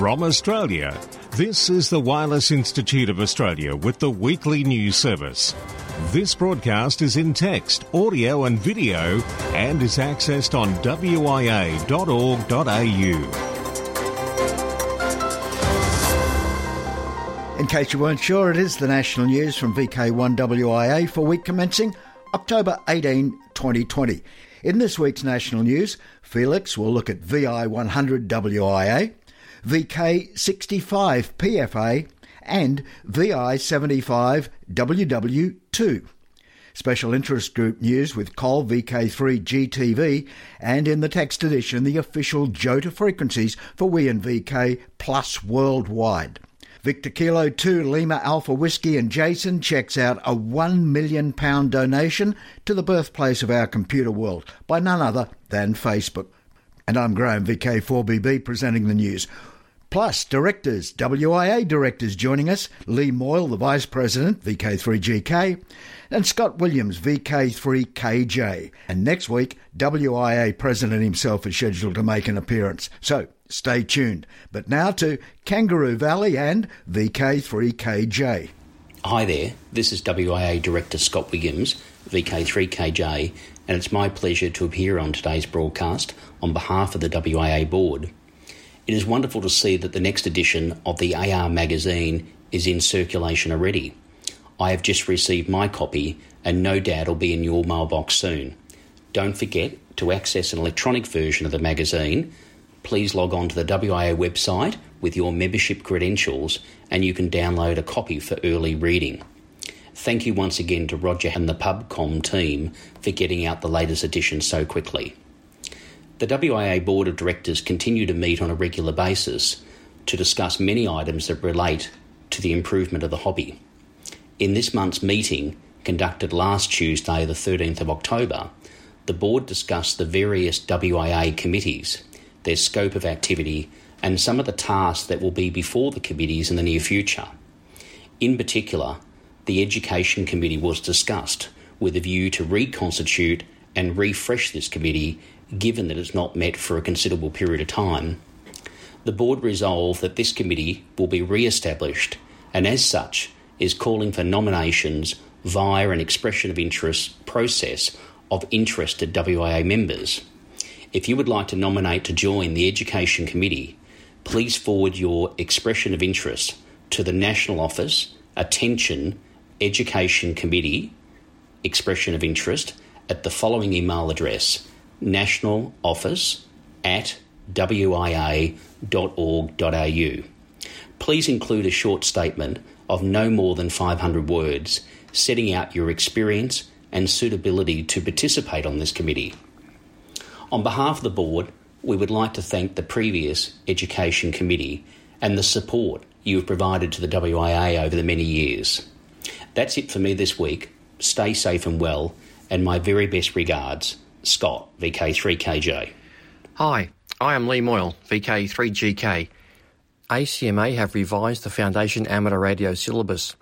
From Australia, this is the Wireless Institute of Australia with the weekly news service. This broadcast is in text, audio, and video and is accessed on wia.org.au. In case you weren't sure, it is the national news from VK1WIA for week commencing October 18, 2020. In this week's national news, Felix will look at VI100 WIA, VK65 PFA, and VI75 WW2. Special interest group news with Col VK3 GTV, and in the text edition, the official JOTA frequencies for We and VK Plus worldwide. Victor Kilo 2 Lima Alpha Whiskey and Jason checks out a £1 million donation to the birthplace of our computer world by none other than Facebook. And I'm Graham VK4BB presenting the news. Plus, directors, WIA directors joining us Lee Moyle, the Vice President, VK3GK, and Scott Williams, VK3KJ. And next week, WIA President himself is scheduled to make an appearance. So, Stay tuned. But now to Kangaroo Valley and VK3KJ. Hi there, this is WIA Director Scott Williams, VK3KJ, and it's my pleasure to appear on today's broadcast on behalf of the WIA board. It is wonderful to see that the next edition of the AR magazine is in circulation already. I have just received my copy and no doubt it'll be in your mailbox soon. Don't forget to access an electronic version of the magazine please log on to the WIA website with your membership credentials and you can download a copy for early reading. Thank you once again to Roger and the PubCom team for getting out the latest edition so quickly. The WIA Board of Directors continue to meet on a regular basis to discuss many items that relate to the improvement of the hobby. In this month's meeting, conducted last Tuesday, the 13th of October, the board discussed the various WIA committees their scope of activity, and some of the tasks that will be before the committees in the near future. In particular, the Education Committee was discussed with a view to reconstitute and refresh this committee given that it's not met for a considerable period of time. The board resolved that this committee will be re established and, as such, is calling for nominations via an expression of interest process of interested WIA members. If you would like to nominate to join the Education Committee, please forward your expression of interest to the National Office, Attention, Education Committee, expression of interest at the following email address national office at wia.org.au. Please include a short statement of no more than 500 words setting out your experience and suitability to participate on this committee. On behalf of the board, we would like to thank the previous Education Committee and the support you have provided to the WIA over the many years. That's it for me this week. Stay safe and well, and my very best regards, Scott, VK3KJ. Hi, I am Lee Moyle, VK3GK. ACMA have revised the Foundation Amateur Radio syllabus.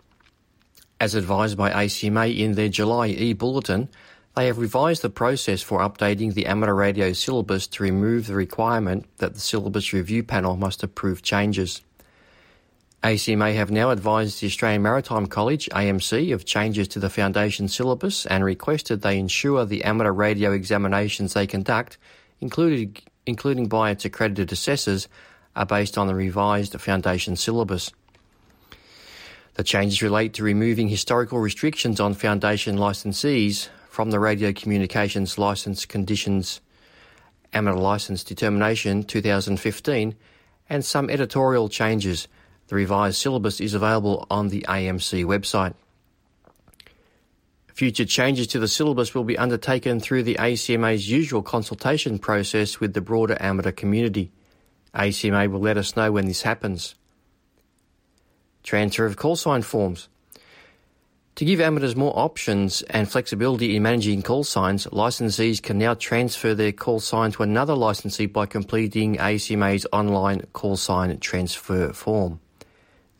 As advised by ACMA in their July e bulletin, they have revised the process for updating the amateur radio syllabus to remove the requirement that the syllabus review panel must approve changes. ACMA have now advised the Australian Maritime College, AMC, of changes to the foundation syllabus and requested they ensure the amateur radio examinations they conduct, including, including by its accredited assessors, are based on the revised foundation syllabus. The changes relate to removing historical restrictions on foundation licensees from the Radio Communications License Conditions Amateur License Determination 2015 and some editorial changes. The revised syllabus is available on the AMC website. Future changes to the syllabus will be undertaken through the ACMA's usual consultation process with the broader amateur community. ACMA will let us know when this happens. Transfer of call sign forms. To give amateurs more options and flexibility in managing call signs, licensees can now transfer their call sign to another licensee by completing ACMA's online call sign transfer form.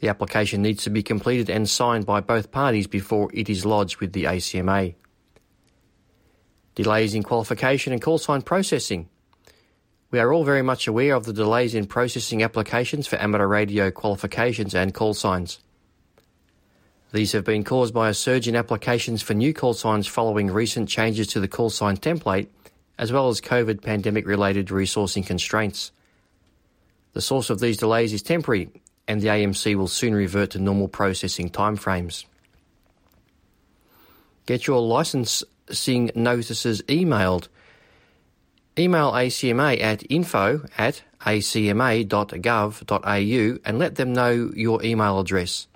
The application needs to be completed and signed by both parties before it is lodged with the ACMA. Delays in qualification and call sign processing. We are all very much aware of the delays in processing applications for amateur radio qualifications and call signs. These have been caused by a surge in applications for new call signs following recent changes to the call sign template, as well as COVID pandemic related resourcing constraints. The source of these delays is temporary, and the AMC will soon revert to normal processing timeframes. Get your licensing notices emailed Email ACMA at info at acma.gov.au and let them know your email address.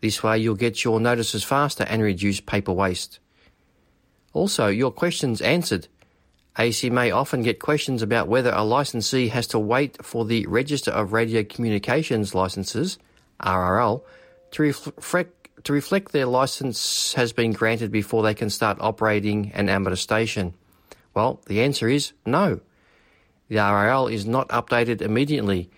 This way you'll get your notices faster and reduce paper waste. Also, your questions answered. ACMA often get questions about whether a licensee has to wait for the Register of Radio Communications Licenses, RRL, to reflect, to reflect their license has been granted before they can start operating an amateur station. Well, the answer is no. The RRL is not updated immediately,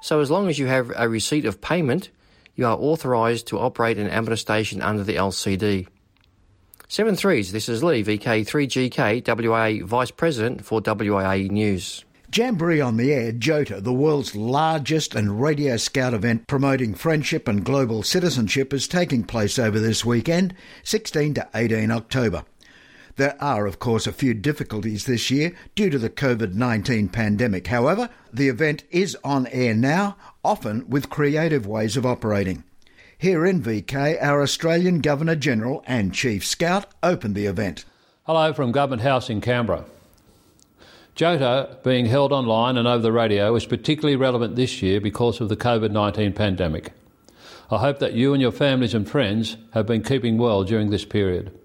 so as long as you have a receipt of payment, you are authorised to operate an amateur station under the LCD. 7 threes, this is Lee, VK3GK, WIA Vice President for WIA News. Jamboree on the Air, JOTA, the world's largest and radio scout event promoting friendship and global citizenship, is taking place over this weekend, 16 to 18 October. There are, of course, a few difficulties this year due to the COVID 19 pandemic. However, the event is on air now, often with creative ways of operating. Here in VK, our Australian Governor General and Chief Scout opened the event. Hello from Government House in Canberra. JOTA being held online and over the radio is particularly relevant this year because of the COVID 19 pandemic. I hope that you and your families and friends have been keeping well during this period.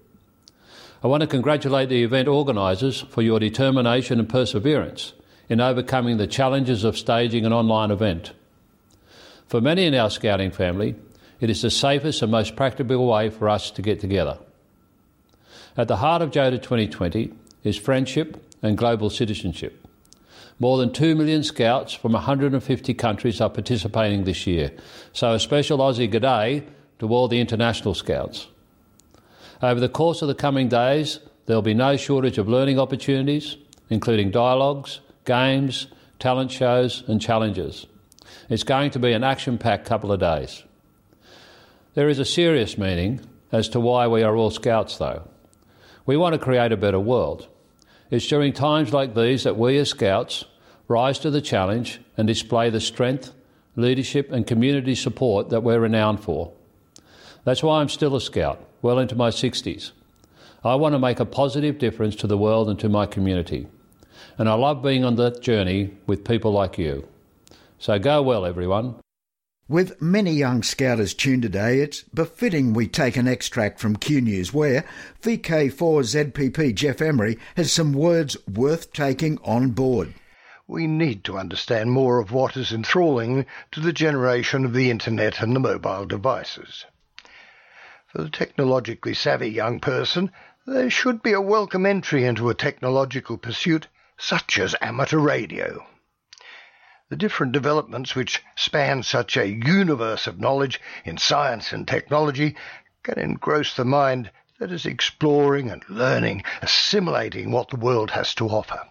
I want to congratulate the event organisers for your determination and perseverance in overcoming the challenges of staging an online event. For many in our scouting family, it is the safest and most practical way for us to get together. At the heart of JOTA 2020 is friendship and global citizenship. More than 2 million scouts from 150 countries are participating this year, so a special Aussie G'day to all the international scouts. Over the course of the coming days, there will be no shortage of learning opportunities, including dialogues, games, talent shows, and challenges. It's going to be an action packed couple of days. There is a serious meaning as to why we are all Scouts, though. We want to create a better world. It's during times like these that we as Scouts rise to the challenge and display the strength, leadership, and community support that we're renowned for. That's why I'm still a Scout well into my 60s. I want to make a positive difference to the world and to my community. And I love being on that journey with people like you. So go well, everyone. With many young scouters tuned today, it's befitting we take an extract from Q News where VK4ZPP Jeff Emery has some words worth taking on board. We need to understand more of what is enthralling to the generation of the internet and the mobile devices. For the technologically savvy young person, there should be a welcome entry into a technological pursuit such as amateur radio. The different developments which span such a universe of knowledge in science and technology can engross the mind that is exploring and learning, assimilating what the world has to offer.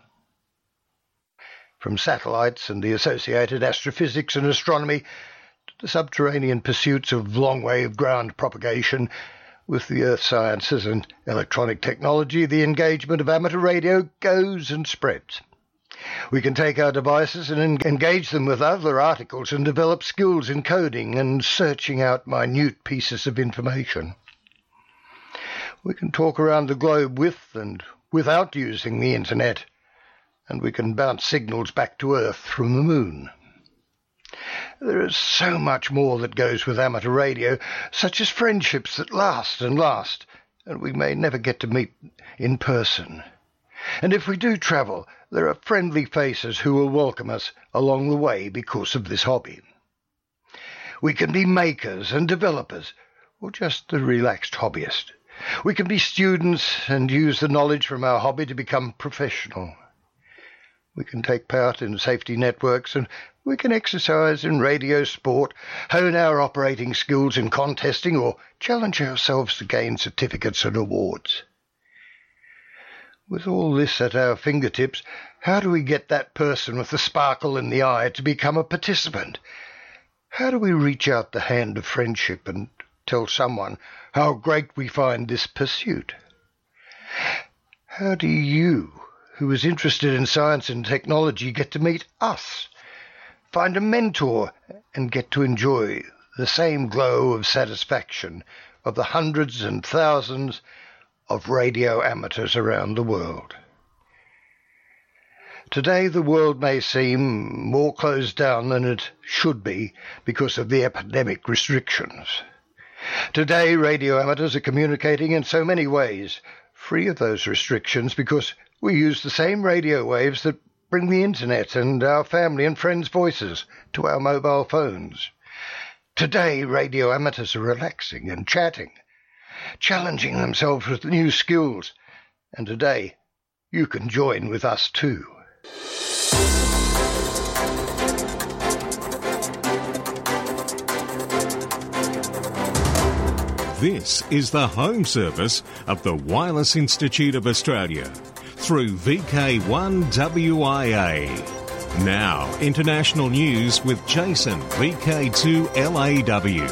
From satellites and the associated astrophysics and astronomy to the subterranean pursuits of long-wave ground propagation, with the earth sciences and electronic technology, the engagement of amateur radio goes and spreads. We can take our devices and engage them with other articles and develop skills in coding and searching out minute pieces of information. We can talk around the globe with and without using the internet, and we can bounce signals back to Earth from the moon. There is so much more that goes with amateur radio, such as friendships that last and last, and we may never get to meet in person. And if we do travel, there are friendly faces who will welcome us along the way because of this hobby. We can be makers and developers, or just the relaxed hobbyist. We can be students and use the knowledge from our hobby to become professional. We can take part in safety networks and we can exercise in radio sport, hone our operating skills in contesting, or challenge ourselves to gain certificates and awards. With all this at our fingertips, How do we get that person with the sparkle in the eye to become a participant? How do we reach out the hand of friendship and tell someone how great we find this pursuit? How do you, who is interested in science and technology, get to meet us? Find a mentor and get to enjoy the same glow of satisfaction of the hundreds and thousands of radio amateurs around the world. Today, the world may seem more closed down than it should be because of the epidemic restrictions. Today, radio amateurs are communicating in so many ways, free of those restrictions, because we use the same radio waves that bring the internet and our family and friends' voices to our mobile phones. Today, radio amateurs are relaxing and chatting, challenging themselves with new skills, and today you can join with us too. This is the home service of the Wireless Institute of Australia through VK1WIA. Now, international news with Jason, VK2LAW.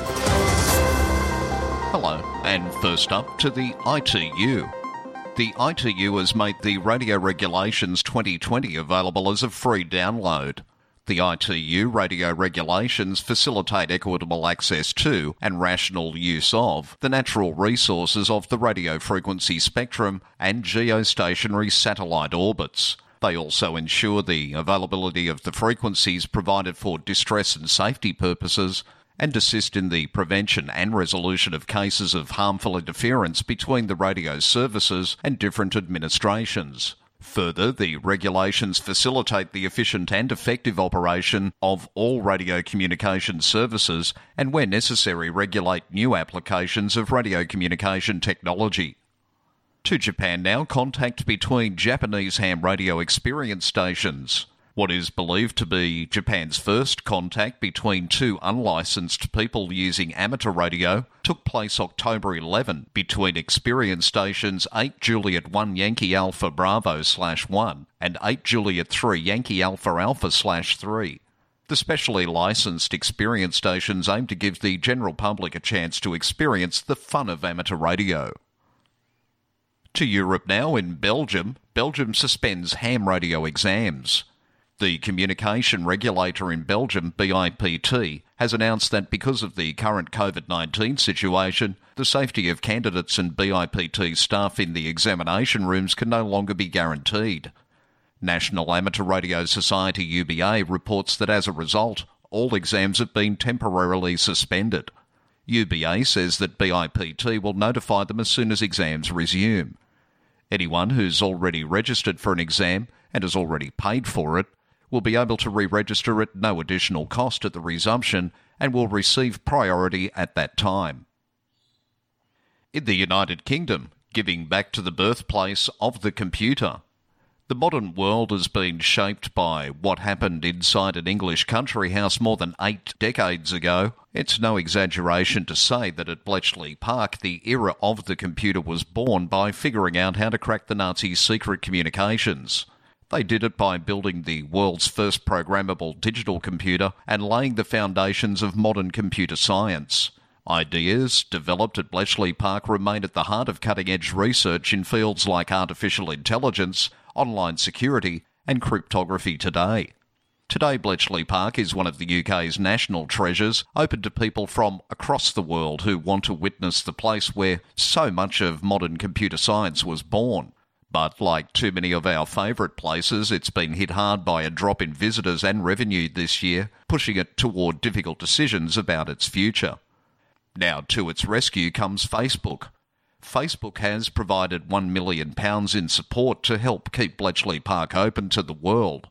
Hello, and first up to the ITU. The ITU has made the Radio Regulations 2020 available as a free download. The ITU radio regulations facilitate equitable access to and rational use of the natural resources of the radio frequency spectrum and geostationary satellite orbits. They also ensure the availability of the frequencies provided for distress and safety purposes and assist in the prevention and resolution of cases of harmful interference between the radio services and different administrations. Further, the regulations facilitate the efficient and effective operation of all radio communication services and, where necessary, regulate new applications of radio communication technology. To Japan now, contact between Japanese ham radio experience stations. What is believed to be Japan's first contact between two unlicensed people using amateur radio took place October 11 between experience stations 8 Juliet 1 Yankee Alpha Bravo slash 1 and 8 Juliet 3 Yankee Alpha Alpha slash 3. The specially licensed experience stations aim to give the general public a chance to experience the fun of amateur radio. To Europe now, in Belgium, Belgium suspends ham radio exams. The communication regulator in Belgium, BIPT, has announced that because of the current COVID 19 situation, the safety of candidates and BIPT staff in the examination rooms can no longer be guaranteed. National Amateur Radio Society UBA reports that as a result, all exams have been temporarily suspended. UBA says that BIPT will notify them as soon as exams resume. Anyone who's already registered for an exam and has already paid for it will be able to re register at no additional cost at the resumption and will receive priority at that time. In the United Kingdom, giving back to the birthplace of the computer. The modern world has been shaped by what happened inside an English country house more than eight decades ago. It's no exaggeration to say that at Bletchley Park, the era of the computer was born by figuring out how to crack the Nazis' secret communications. They did it by building the world's first programmable digital computer and laying the foundations of modern computer science. Ideas developed at Bletchley Park remain at the heart of cutting edge research in fields like artificial intelligence, online security, and cryptography today. Today, Bletchley Park is one of the UK's national treasures, open to people from across the world who want to witness the place where so much of modern computer science was born. But like too many of our favourite places, it's been hit hard by a drop in visitors and revenue this year, pushing it toward difficult decisions about its future. Now, to its rescue comes Facebook. Facebook has provided £1 million in support to help keep Bletchley Park open to the world.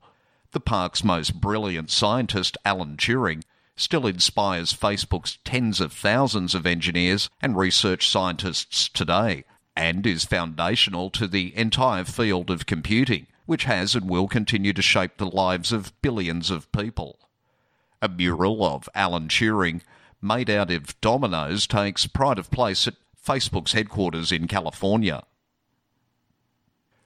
The park's most brilliant scientist, Alan Turing, still inspires Facebook's tens of thousands of engineers and research scientists today and is foundational to the entire field of computing, which has and will continue to shape the lives of billions of people. A mural of Alan Turing, made out of dominoes, takes pride of place at Facebook's headquarters in California.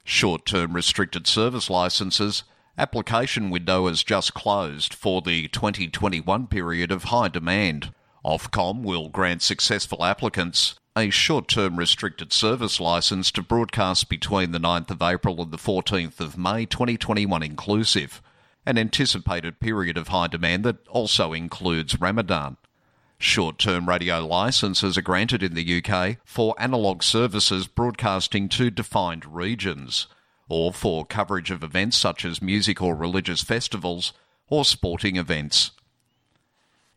Short term restricted service licences application window has just closed for the 2021 period of high demand. Ofcom will grant successful applicants a short term restricted service licence to broadcast between the 9th of April and the 14th of May 2021 inclusive, an anticipated period of high demand that also includes Ramadan. Short term radio licences are granted in the UK for analogue services broadcasting to defined regions or for coverage of events such as music or religious festivals or sporting events.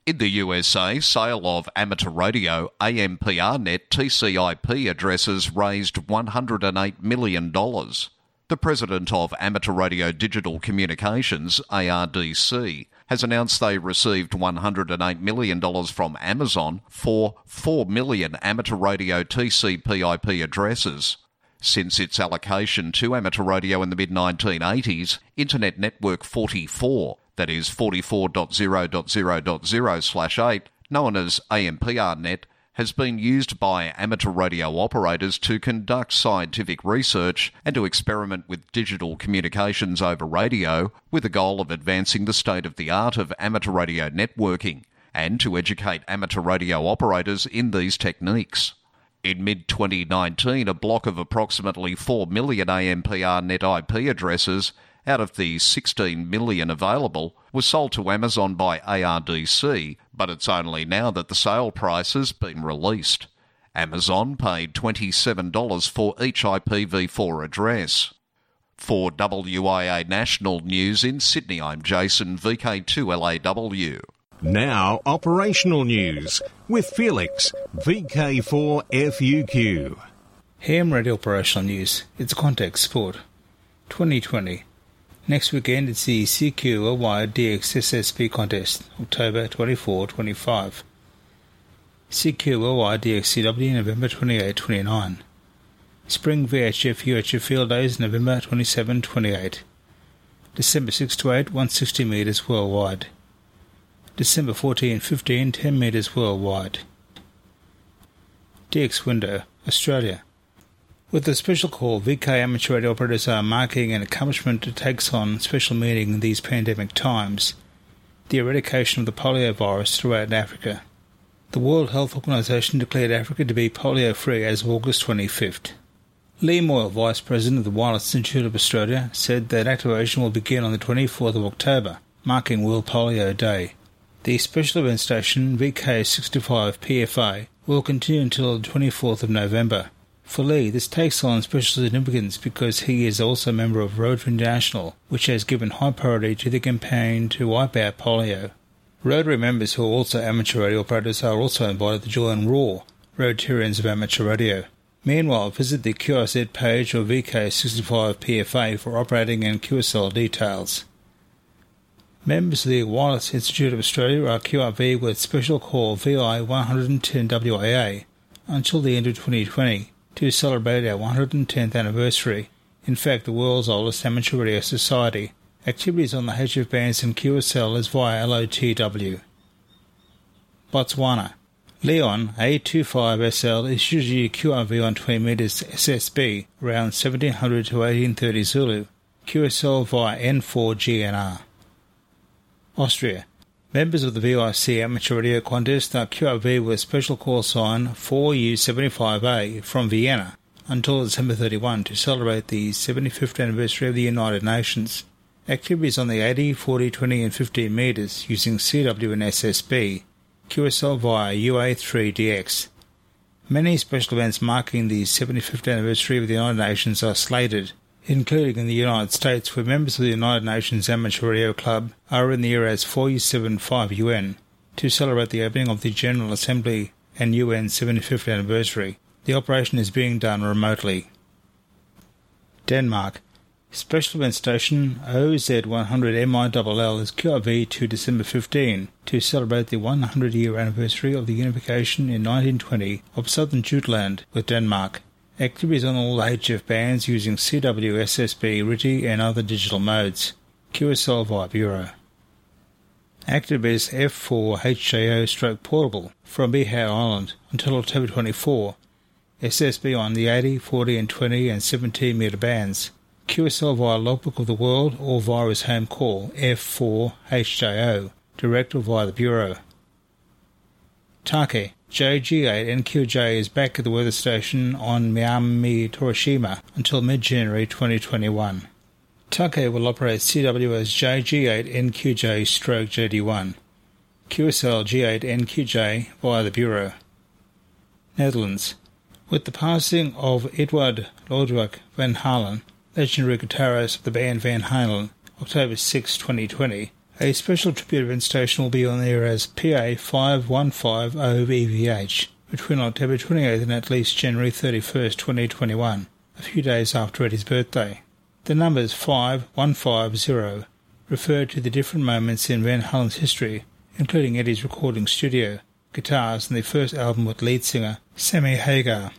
In the USA, sale of amateur radio AMPRnet TCIP addresses raised $108 million. The president of Amateur Radio Digital Communications, ARDC, has announced they received $108 million from Amazon for 4 million amateur radio TCP/IP addresses. Since its allocation to amateur radio in the mid 1980s, Internet Network 44, that is 44.0.0.0 slash 8, known as AMPRnet, has been used by amateur radio operators to conduct scientific research and to experiment with digital communications over radio with the goal of advancing the state of the art of amateur radio networking and to educate amateur radio operators in these techniques. In mid 2019, a block of approximately 4 million AMPRnet IP addresses out of the 16 million available was sold to Amazon by ARDC, but it's only now that the sale price has been released. Amazon paid $27 for each IPv4 address. For WIA National News in Sydney, I'm Jason, VK2LAW. Now, operational news with Felix, VK4FUQ. Ham Radio Operational News. It's Context Sport. 2020. Next weekend it's the CQ DX contest, October 24-25. CQ Worldwide DXCW November 28-29. Spring VHF UHF Field Days November 27-28. December 6 to 8 160 metres worldwide. December 14 15 10 metres worldwide. DX Window, Australia. With the special call, VK amateur radio operators are marking an accomplishment that takes on special meaning in these pandemic times the eradication of the polio virus throughout Africa. The World Health Organization declared Africa to be polio free as of August 25th. Lee Moyle, Vice President of the Wireless Institute of Australia, said that activation will begin on the 24th of October, marking World Polio Day. The special event station VK65 PFA will continue until the 24th of November. For Lee, this takes on special significance because he is also a member of Rotary International, which has given high priority to the campaign to wipe out polio. Rotary members who are also amateur radio operators are also invited to join RAW, Rotarians of Amateur Radio. Meanwhile, visit the QRZ page or VK65 PFA for operating and QSL details. Members of the Wireless Institute of Australia are QRV with special call VI 110 WIA until the end of 2020 to celebrate our 110th anniversary. In fact, the world's oldest amateur radio society. Activities on the HF bands and QSL is via LOTW. Botswana. Leon A25SL is usually QRV on 20 meters SSB around 1700 to 1830 Zulu. QSL via N4GNR. Austria. Members of the VIC Amateur Radio Contest are QRV with special call sign 4U75A from Vienna until December 31 to celebrate the 75th anniversary of the United Nations. Activities on the 80, 40, 20 and 15 metres using CW and SSB, QSL via UA3DX. Many special events marking the 75th anniversary of the United Nations are slated, including in the United States, where members of the United Nations Amateur Radio Club are in the year as 475 UN to celebrate the opening of the General Assembly and UN 75th anniversary. The operation is being done remotely. Denmark. Special event station OZ100MILL is QRV to December 15 to celebrate the 100 year anniversary of the unification in 1920 of southern Jutland with Denmark. Activities on all HF bands using CW, SSB, RTTY and other digital modes. QSL via Bureau. Activities F4HJO stroke portable from Brehat Island until October 24. SSB on the 80, 40 and 20 and 17 metre bands. QSL via Logbook of the World or via his home call F4HJO, direct or via the Bureau. Take, JG8NQJ is back at the weather station on Minami Torishima until mid-January 2021. Take will operate CW as JG8NQJ stroke JD1, QSL G8NQJ via the Bureau. Netherlands. With the passing of Edward Lodewijk van Halen, legendary guitarist of the band Van Halen, October 6, 2020, a special tribute event station will be on air as PA 5150VVH between October 28th and at least January 31st, 2021, a few days after Eddie's birthday. The numbers 5150 refer to the different moments in Van Halen's history, including Eddie's recording studio, guitars, and the first album with lead singer Sammy Hagar.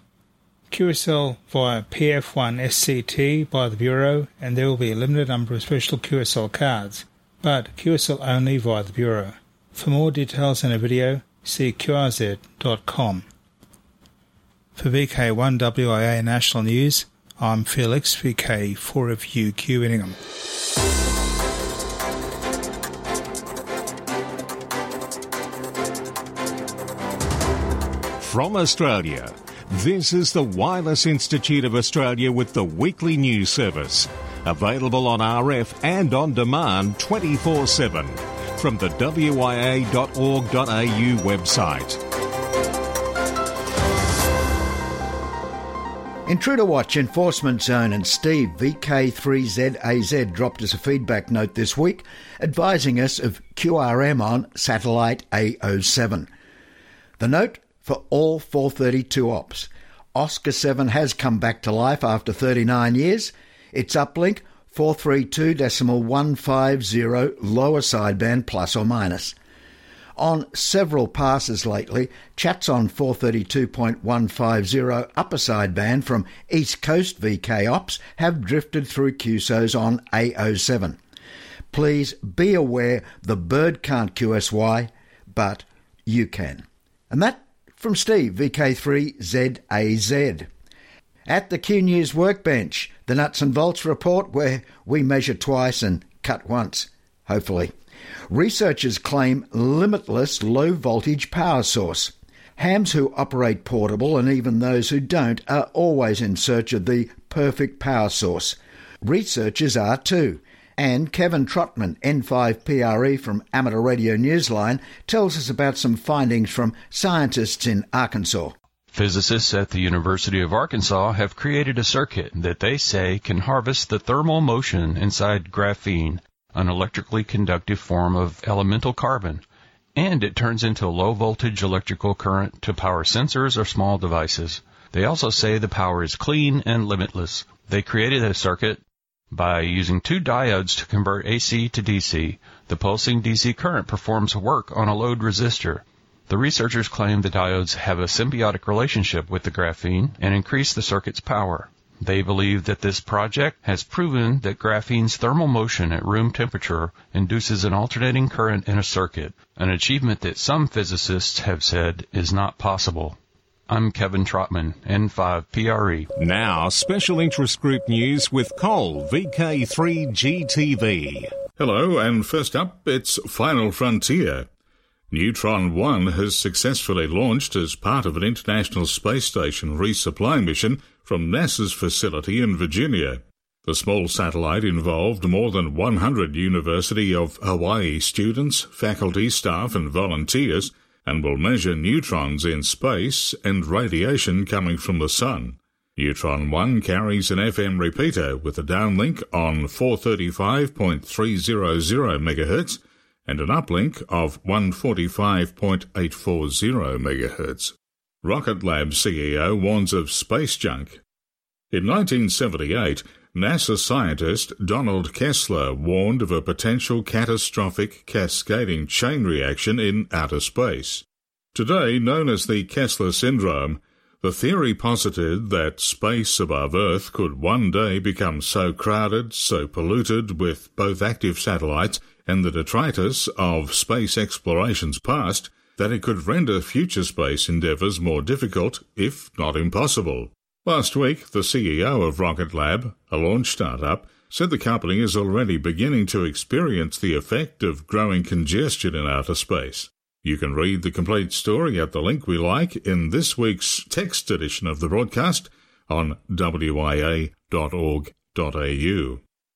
QSL via PF1SCT by the Bureau, and there will be a limited number of special QSL cards, but QSL only via the Bureau. For more details and a video, see QRZ.com. For VK1WIA National News, I'm Felix VK4FUQ Inningham. From Australia, this is the Wireless Institute of Australia with the weekly news service. Available on RF and on demand 24 7 from the wia.org.au website. Intruder Watch Enforcement Zone and Steve VK3ZAZ dropped us a feedback note this week advising us of QRM on satellite AO7. The note for all 432 ops. Oscar 7 has come back to life after 39 years. Its uplink 432.150 lower sideband plus or minus on several passes lately. Chats on 432.150 upper sideband from East Coast VK Ops have drifted through QSOs on AO7. Please be aware the bird can't QSY, but you can. And that from Steve, VK3ZAZ. At the Q News workbench, the nuts and bolts report where we measure twice and cut once, hopefully. Researchers claim limitless low voltage power source. Hams who operate portable and even those who don't are always in search of the perfect power source. Researchers are too. And Kevin Trotman, N5PRE from Amateur Radio Newsline, tells us about some findings from scientists in Arkansas. Physicists at the University of Arkansas have created a circuit that they say can harvest the thermal motion inside graphene an electrically conductive form of elemental carbon, and it turns into a low voltage electrical current to power sensors or small devices. They also say the power is clean and limitless. They created a circuit by using two diodes to convert AC to DC. The pulsing DC current performs work on a load resistor. The researchers claim the diodes have a symbiotic relationship with the graphene and increase the circuit's power. They believe that this project has proven that graphene's thermal motion at room temperature induces an alternating current in a circuit, an achievement that some physicists have said is not possible. I'm Kevin Trotman, N5PRE. Now, special interest group news with Cole, VK3GTV. Hello, and first up, it's Final Frontier. Neutron 1 has successfully launched as part of an International Space Station resupply mission from NASA's facility in Virginia. The small satellite involved more than 100 University of Hawaii students, faculty, staff, and volunteers and will measure neutrons in space and radiation coming from the Sun. Neutron 1 carries an FM repeater with a downlink on 435.300 MHz and an uplink of 145.840 MHz. Rocket Lab CEO warns of space junk. In 1978, NASA scientist Donald Kessler warned of a potential catastrophic cascading chain reaction in outer space. Today, known as the Kessler syndrome, the theory posited that space above Earth could one day become so crowded, so polluted with both active satellites and the detritus of space explorations past that it could render future space endeavours more difficult, if not impossible. Last week, the CEO of Rocket Lab, a launch startup, said the company is already beginning to experience the effect of growing congestion in outer space. You can read the complete story at the link we like in this week's text edition of the broadcast on wia.org.au.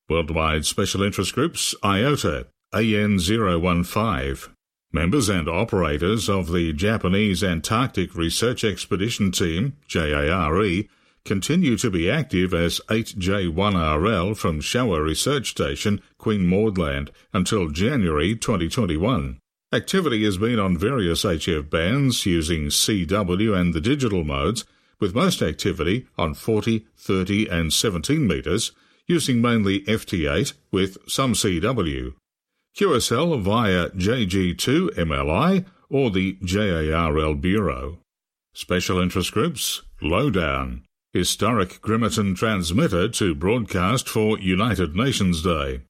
Worldwide Special Interest Groups IOTA AN015 Members and operators of the Japanese Antarctic Research Expedition Team, JARE, continue to be active as 8J1RL from Showa Research Station, Queen Maud Land, until January 2021. Activity has been on various HF bands using CW and the digital modes, with most activity on 40, 30 and 17 metres, using mainly FT8 with some CW. QSL via JG2 MLI or the JARL Bureau. Special Interest Groups, Lowdown. Historic Grimeton transmitter to broadcast for United Nations Day.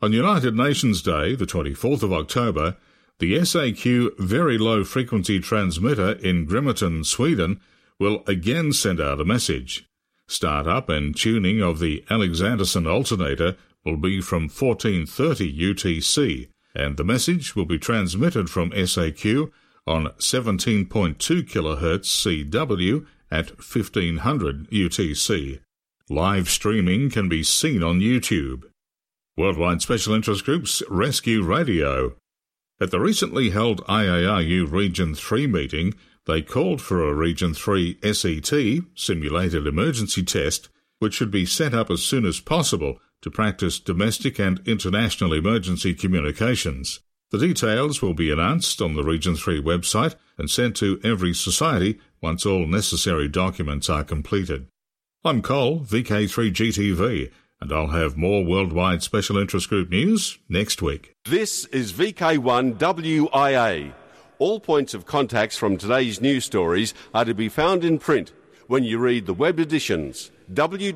On United Nations Day, the 24th of October, the SAQ Very Low Frequency Transmitter in Grimeton, Sweden, will again send out a message. Startup and tuning of the Alexanderson alternator will be from 1430 UTC, and the message will be transmitted from SAQ on 17.2 kHz CW at 1500 UTC. Live streaming can be seen on YouTube. Worldwide Special Interest Groups Rescue Radio. At the recently held IARU Region 3 meeting, they called for a Region 3 SET, Simulated Emergency Test, which should be set up as soon as possible to practice domestic and international emergency communications. The details will be announced on the Region 3 website and sent to every society once all necessary documents are completed. I'm Cole, VK3GTV, and I'll have more worldwide special interest group news next week. This is VK1WIA. All points of contacts from today's news stories are to be found in print when you read the web editions www.wia.org.au.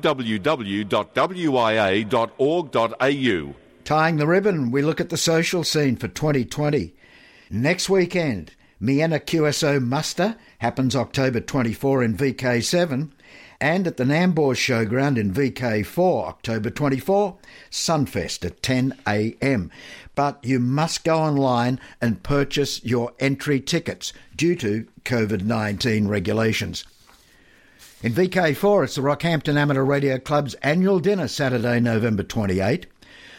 Tying the ribbon, we look at the social scene for 2020. Next weekend, Miena QSO Muster happens October 24 in VK7, and at the Nambour Showground in VK4, October 24, Sunfest at 10am. But you must go online and purchase your entry tickets due to COVID 19 regulations. In VK4, it's the Rockhampton Amateur Radio Club's annual dinner Saturday, November 28,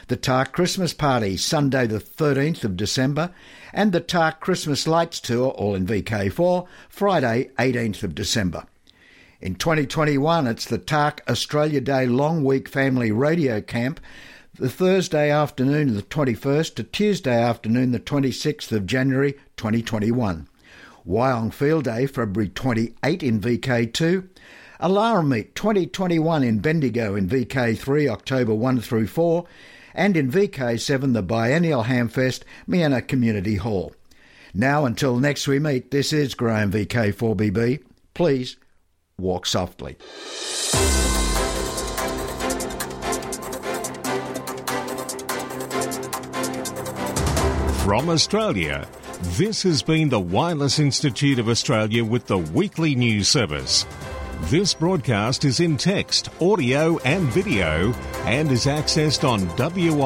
the TARC Christmas Party Sunday, the 13th of December, and the TARC Christmas Lights Tour, all in VK4, Friday, 18th of December. In 2021, it's the TARC Australia Day Long Week Family Radio Camp, the Thursday afternoon, the 21st, to Tuesday afternoon, the 26th of January 2021. Wyong Field Day, February 28 in VK2, Alara Meet 2021 in Bendigo in VK3, October 1 through 4, and in VK7, the biennial Hamfest, Miena Community Hall. Now, until next we meet, this is Graham VK4BB. Please walk softly. From Australia, this has been the Wireless Institute of Australia with the weekly news service. This broadcast is in text, audio, and video and is accessed on wia.org.au.